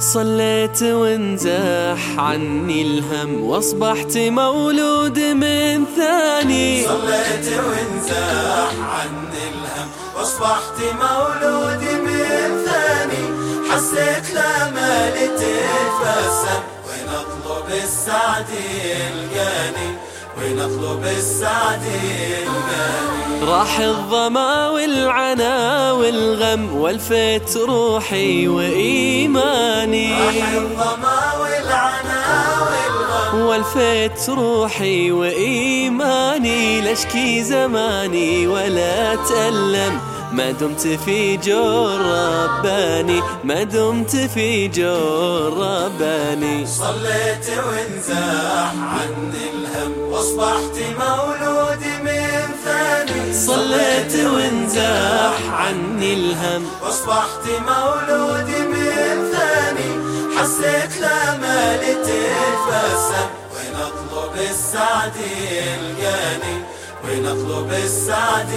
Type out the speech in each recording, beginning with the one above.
صليت وانزاح عني الهم واصبحت مولود من ثاني. صليت وانزاح عني الهم واصبحت مولود من ثاني. حسيت لما لتتبسم اطلب السعد يلقاني وين اطلب السعد يلقاني راح الظما والعنا والغم والفيت روحي وإيماني. راح الظما والعنا والغم. والفيت روحي وإيماني لاشكي زماني ولا أتألم ما دمت في جور رباني ما دمت في جور رباني. صليت وانزاح عني الهم واصبحت مولود من ثاني. صليت وانزاح عني الهم. واصبحت مولود من ثاني. حسيت لا مال تتبسم وين أطلب السعد يلقاني وين اطلب السعد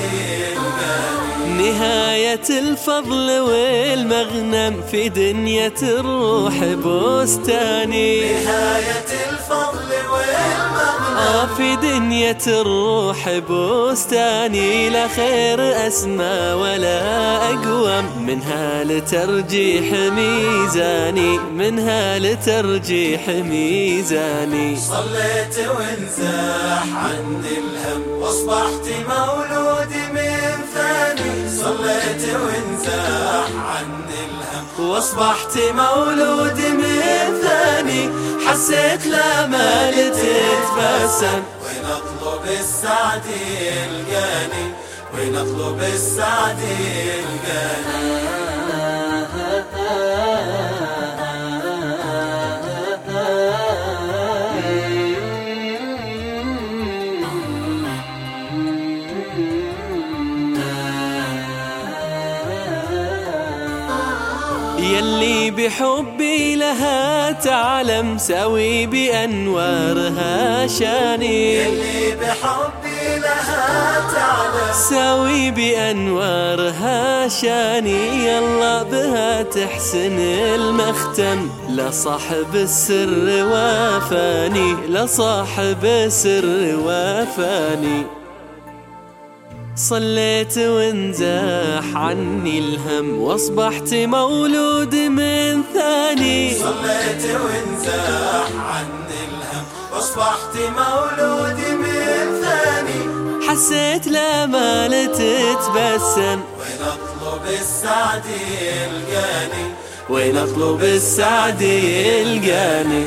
نهاية الفضل والمغنم في دنيا الروح بستاني. نهاية الفضل والمغنم. آه في دنيا الروح بستاني. لا خير أسمى ولا أقوم. منها لترجيح ميزاني منها لترجيح ميزاني. صليت وانزاح عني الهم واصبحت مولود من ثاني. صليت وانزاح عني الهم واصبحت مولود من ثاني. حسيت لا مال تتبسم. وين أطلب السعد يلقاني وين أطلب السعد يلقاني يلي بحبي لها تعلم سوي بأنوارها شاني. اللي بحبي لها تعلم سوي بأنوارها شاني. يلا بها تحسن المختم لصاحب السر وافاني لصاحب السر وافاني. صليت وانزاح عني الهم واصبحت مولود من ثاني. صليت وانزاح عني الهم واصبحت مولود من ثاني. حسيت لا مال تتبسم. وين أطلب السعد يلقاني وين أطلب السعد يلقاني